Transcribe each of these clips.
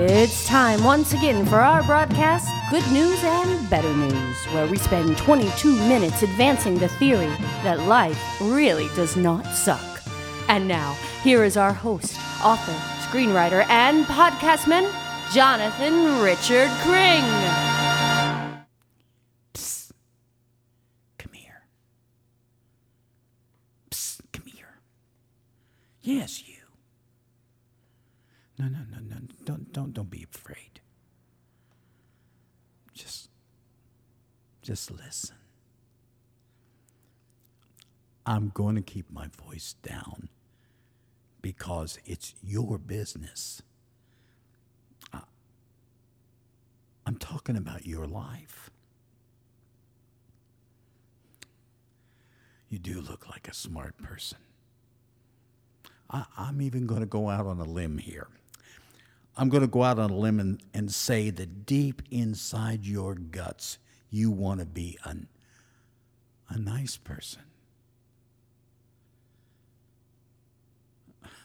It's time once again for our broadcast, Good News and Better News, where we spend 22 minutes advancing the theory that life really does not suck. And now, here is our host, author, screenwriter, and podcastman, Jonathan Richard Cring. Psst. Come here. Psst. Come here. Yes, you. No, no, no, no. Don't, don't, don't be afraid. Just, just listen. I'm going to keep my voice down because it's your business. I- I'm talking about your life. You do look like a smart person. I, I'm even going to go out on a limb here. I'm going to go out on a limb and, and say that deep inside your guts, you want to be an, a nice person.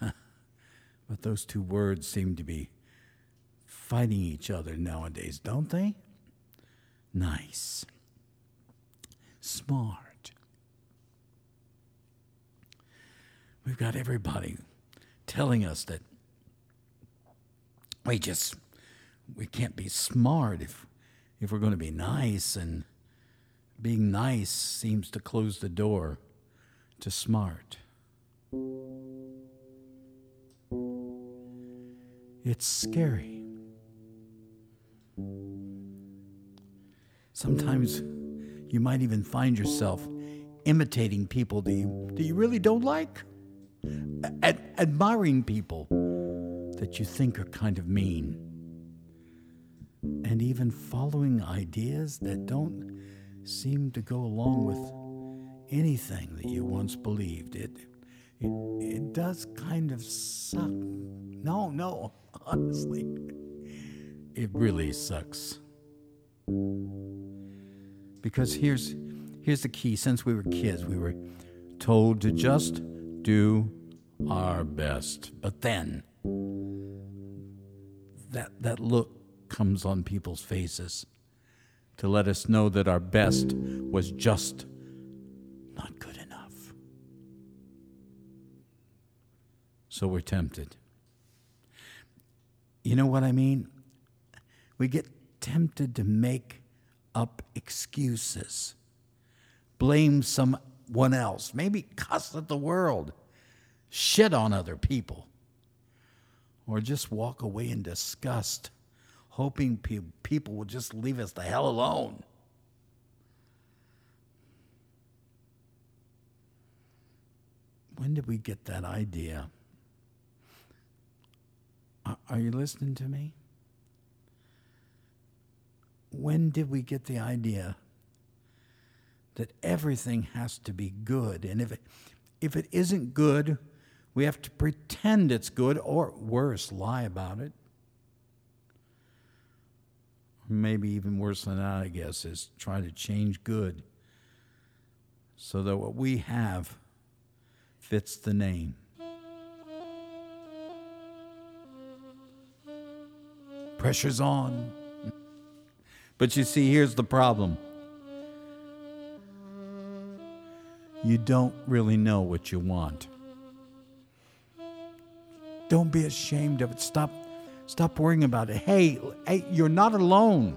but those two words seem to be fighting each other nowadays, don't they? Nice. Smart. We've got everybody telling us that we just we can't be smart if if we're going to be nice and being nice seems to close the door to smart. It's scary. Sometimes you might even find yourself imitating people that you, that you really don't like, Ad- admiring people that you think are kind of mean, and even following ideas that don't seem to go along with anything that you once believed. It, it, it does kind of suck. No, no, honestly, it really sucks. Because here's here's the key. Since we were kids, we were told to just do our best. But then that that look comes on people's faces to let us know that our best was just not good enough. So we're tempted. You know what I mean? We get tempted to make up excuses, blame someone else, maybe cuss at the world, shit on other people, or just walk away in disgust, hoping pe- people will just leave us the hell alone. When did we get that idea? Are- you listening to me? when did we get the idea that everything has to be good? And if it, if it isn't good, we have to pretend it's good, or worse, lie about it. Maybe even worse than that, I guess, is try to change good so that what we have fits the name. Pressure's on. But you see, here's the problem you don't really know what you want. Don't be ashamed of it. Stop, stop worrying about it. Hey, hey, you're not alone.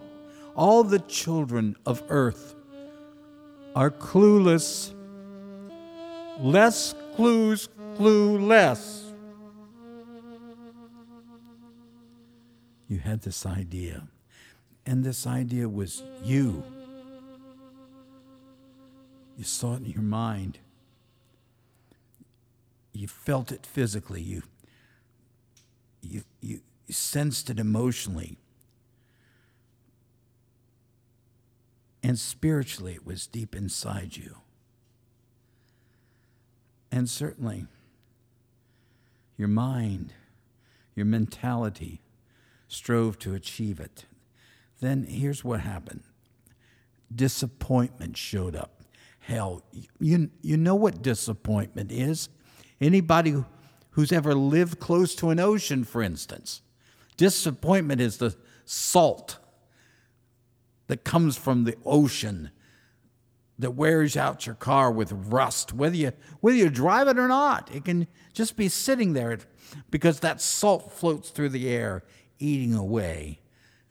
All the children of earth are clueless. Less clues, clue less. You had this idea and this idea was you. You saw it in your mind. You felt it physically. You, you, you sensed it emotionally. And spiritually, it was deep inside you. And certainly, your mind, your mentality strove to achieve it then here's what happened disappointment showed up. Hell, you, you know what disappointment is? Anybody who's ever lived close to an ocean, for instance, Disappointment is the salt that comes from the ocean that wears out your car with rust, whether you, whether you drive it or not. It can just be sitting there because that salt floats through the air, eating away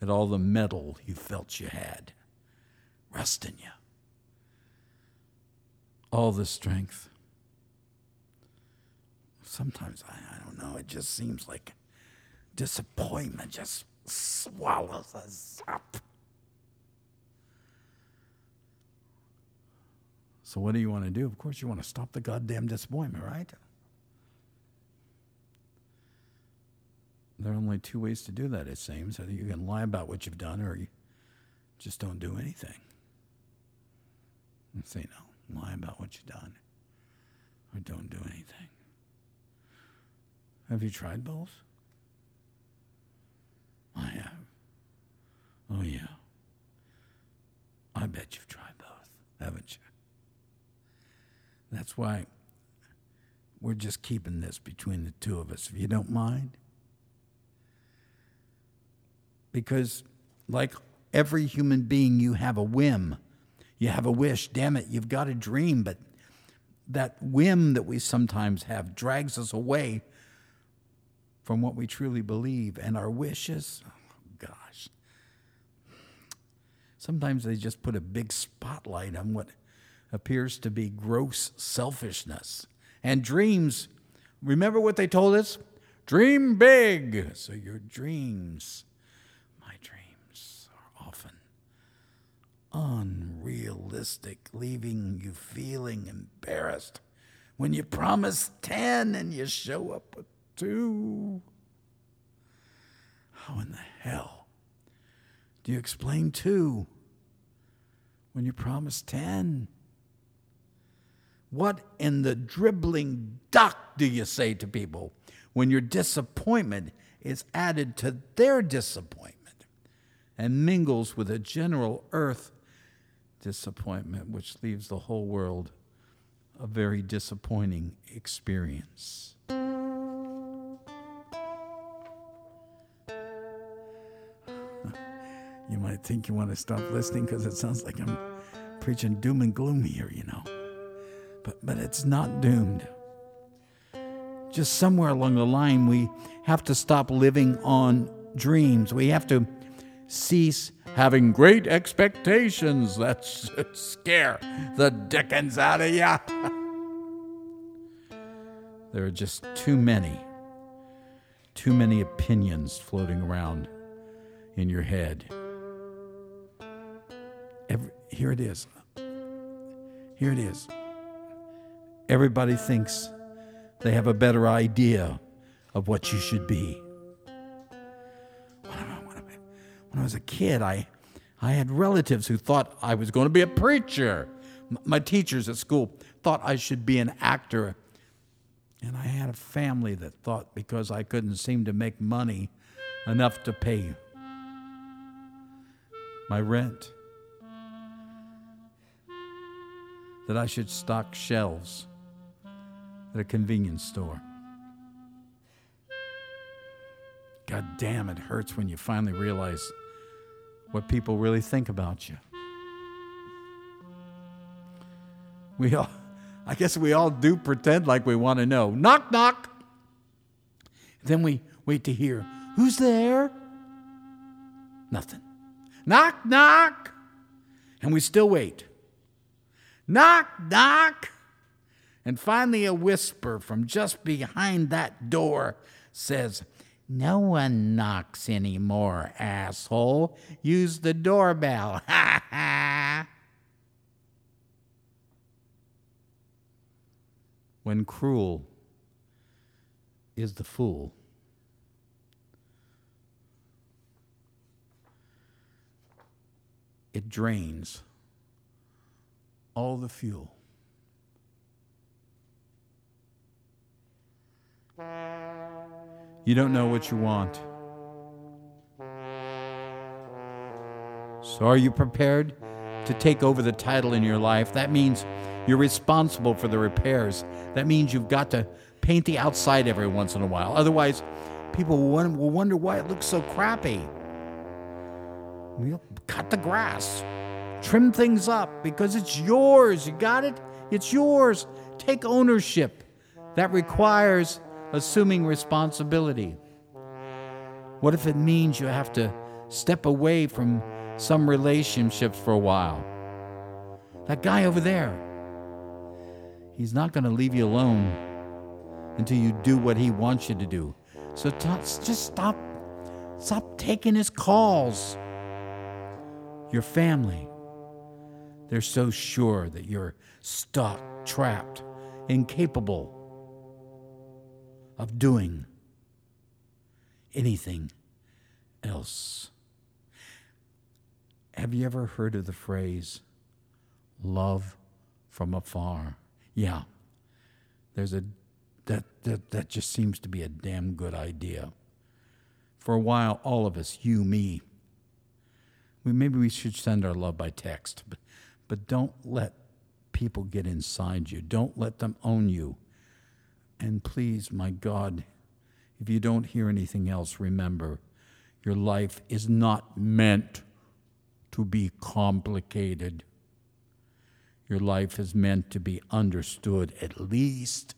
at all the metal you felt you had, rusting you. All the strength. Sometimes I, I don't know, it just seems like disappointment just swallows us up. So, what do you want to do? Of course, you want to stop the goddamn disappointment, right? There are only two ways to do that, it seems. Either you can lie about what you've done or you just don't do anything. And say, no, lie about what you've done or don't do anything. Have you tried both? I have. Oh, yeah. I bet you've tried both, haven't you? That's why we're just keeping this between the two of us, if you don't mind. Because, like every human being, you have a whim, you have a wish. Damn it, you've got a dream, but that whim that we sometimes have drags us away from what we truly believe. And our wishes, oh gosh, sometimes they just put a big spotlight on what appears to be gross selfishness. And dreams, remember what they told us? Dream big. So your dreams, my dreams, are often unrealistic, leaving you feeling embarrassed when you promise 10 and you show up with 2. How in the hell do you explain 2 when you promise 10? What in the dribbling duck do you say to people when your disappointment is added to their disappointment and mingles with a general earth disappointment, which leaves the whole world a very disappointing experience? You might think you want to stop listening because it sounds like I'm preaching doom and gloom here, you know but, but it's not doomed. Just somewhere along the line, we have to stop living on dreams. We have to cease having great expectations that should scare the dickens out of you. there are just too many, too many opinions floating around in your head. Here it is. Here it is. Everybody thinks they have a better idea of what you should be. When I was a kid, I, I had relatives who thought I was going to be a preacher. My teachers at school thought I should be an actor. And I had a family that thought because I couldn't seem to make money enough to pay my rent, that I should stock shelves at a convenience store. God damn, it hurts when you finally realize what people really think about you. We all, I guess we all do pretend like we want to know. Knock, knock. Then we wait to hear, who's there? Nothing. Knock, knock. And we still wait. Knock, knock. And finally, a whisper from just behind that door says, No one knocks anymore, asshole. Use the doorbell. Ha ha. When cruel is the fool. It drains all the fuel. You don't know what you want. So, are you prepared to take over the title in your life? That means you're responsible for the repairs. That means you've got to paint the outside every once in a while. Otherwise, People will wonder, why it looks so crappy. We'll cut the grass, trim things up because it's yours. You got it? It's yours. Take ownership. That requires assuming responsibility. What if it means you have to step away from some relationships for a while? That guy over there, he's not going to leave you alone until you do what he wants you to do. So t- just stop stop taking his calls. Your family, they're so sure that you're stuck, trapped, incapable of doing anything else. Have you ever heard of the phrase love from afar? Yeah. There's a that that that just seems to be a damn good idea. For a while all of us, you, me, we maybe we should send our love by text, but but don't let people get inside you. Don't let them own you. And please, my God, if you don't hear anything else, remember your life is not meant to be complicated. Your life is meant to be understood, at least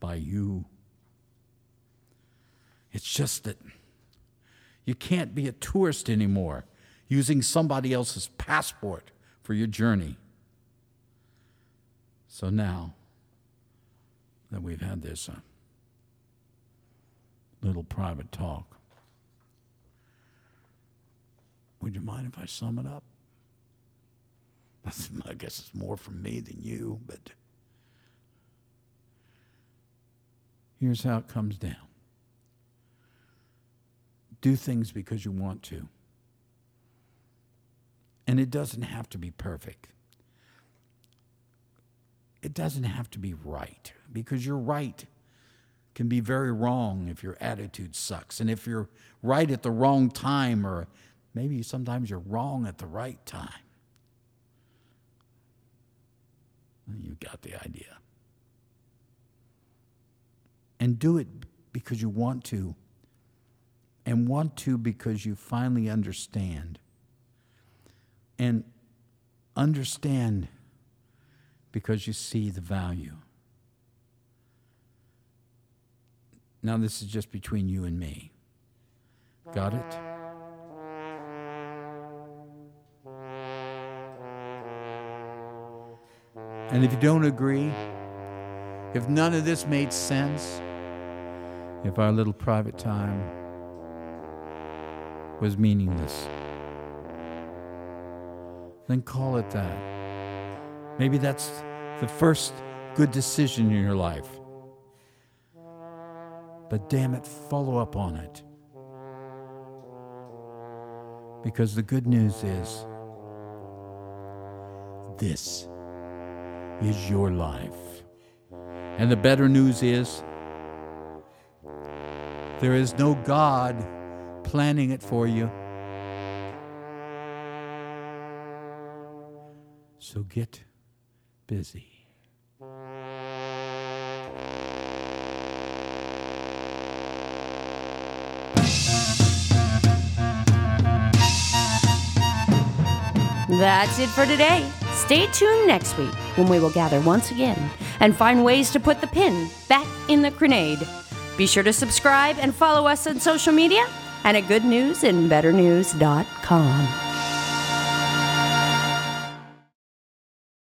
by you. It's just that you can't be a tourist anymore using somebody else's passport for your journey. So now that we've had this uh, little private talk, would you mind if I sum it up? I guess it's more from me than you, but here's how it comes down do things because you want to. And it doesn't have to be perfect. It doesn't have to be right because your right can be very wrong if your attitude sucks. And if you're right at the wrong time, or maybe sometimes you're wrong at the right time, you got the idea. And do it because you want to, and want to because you finally understand. And understand because you see the value. Now, this is just between you and me. Got it? And if you don't agree, if none of this made sense, if our little private time was meaningless, then call it that. Maybe that's the first good decision in your life. But damn it, follow up on it. Because the good news is this is your life. And the better news is there is no God planning it for you. So get busy. That's it for today. Stay tuned next week when we will gather once again and find ways to put the pin back in the grenade. Be sure to subscribe and follow us on social media and at goodnewsandbetternews.com.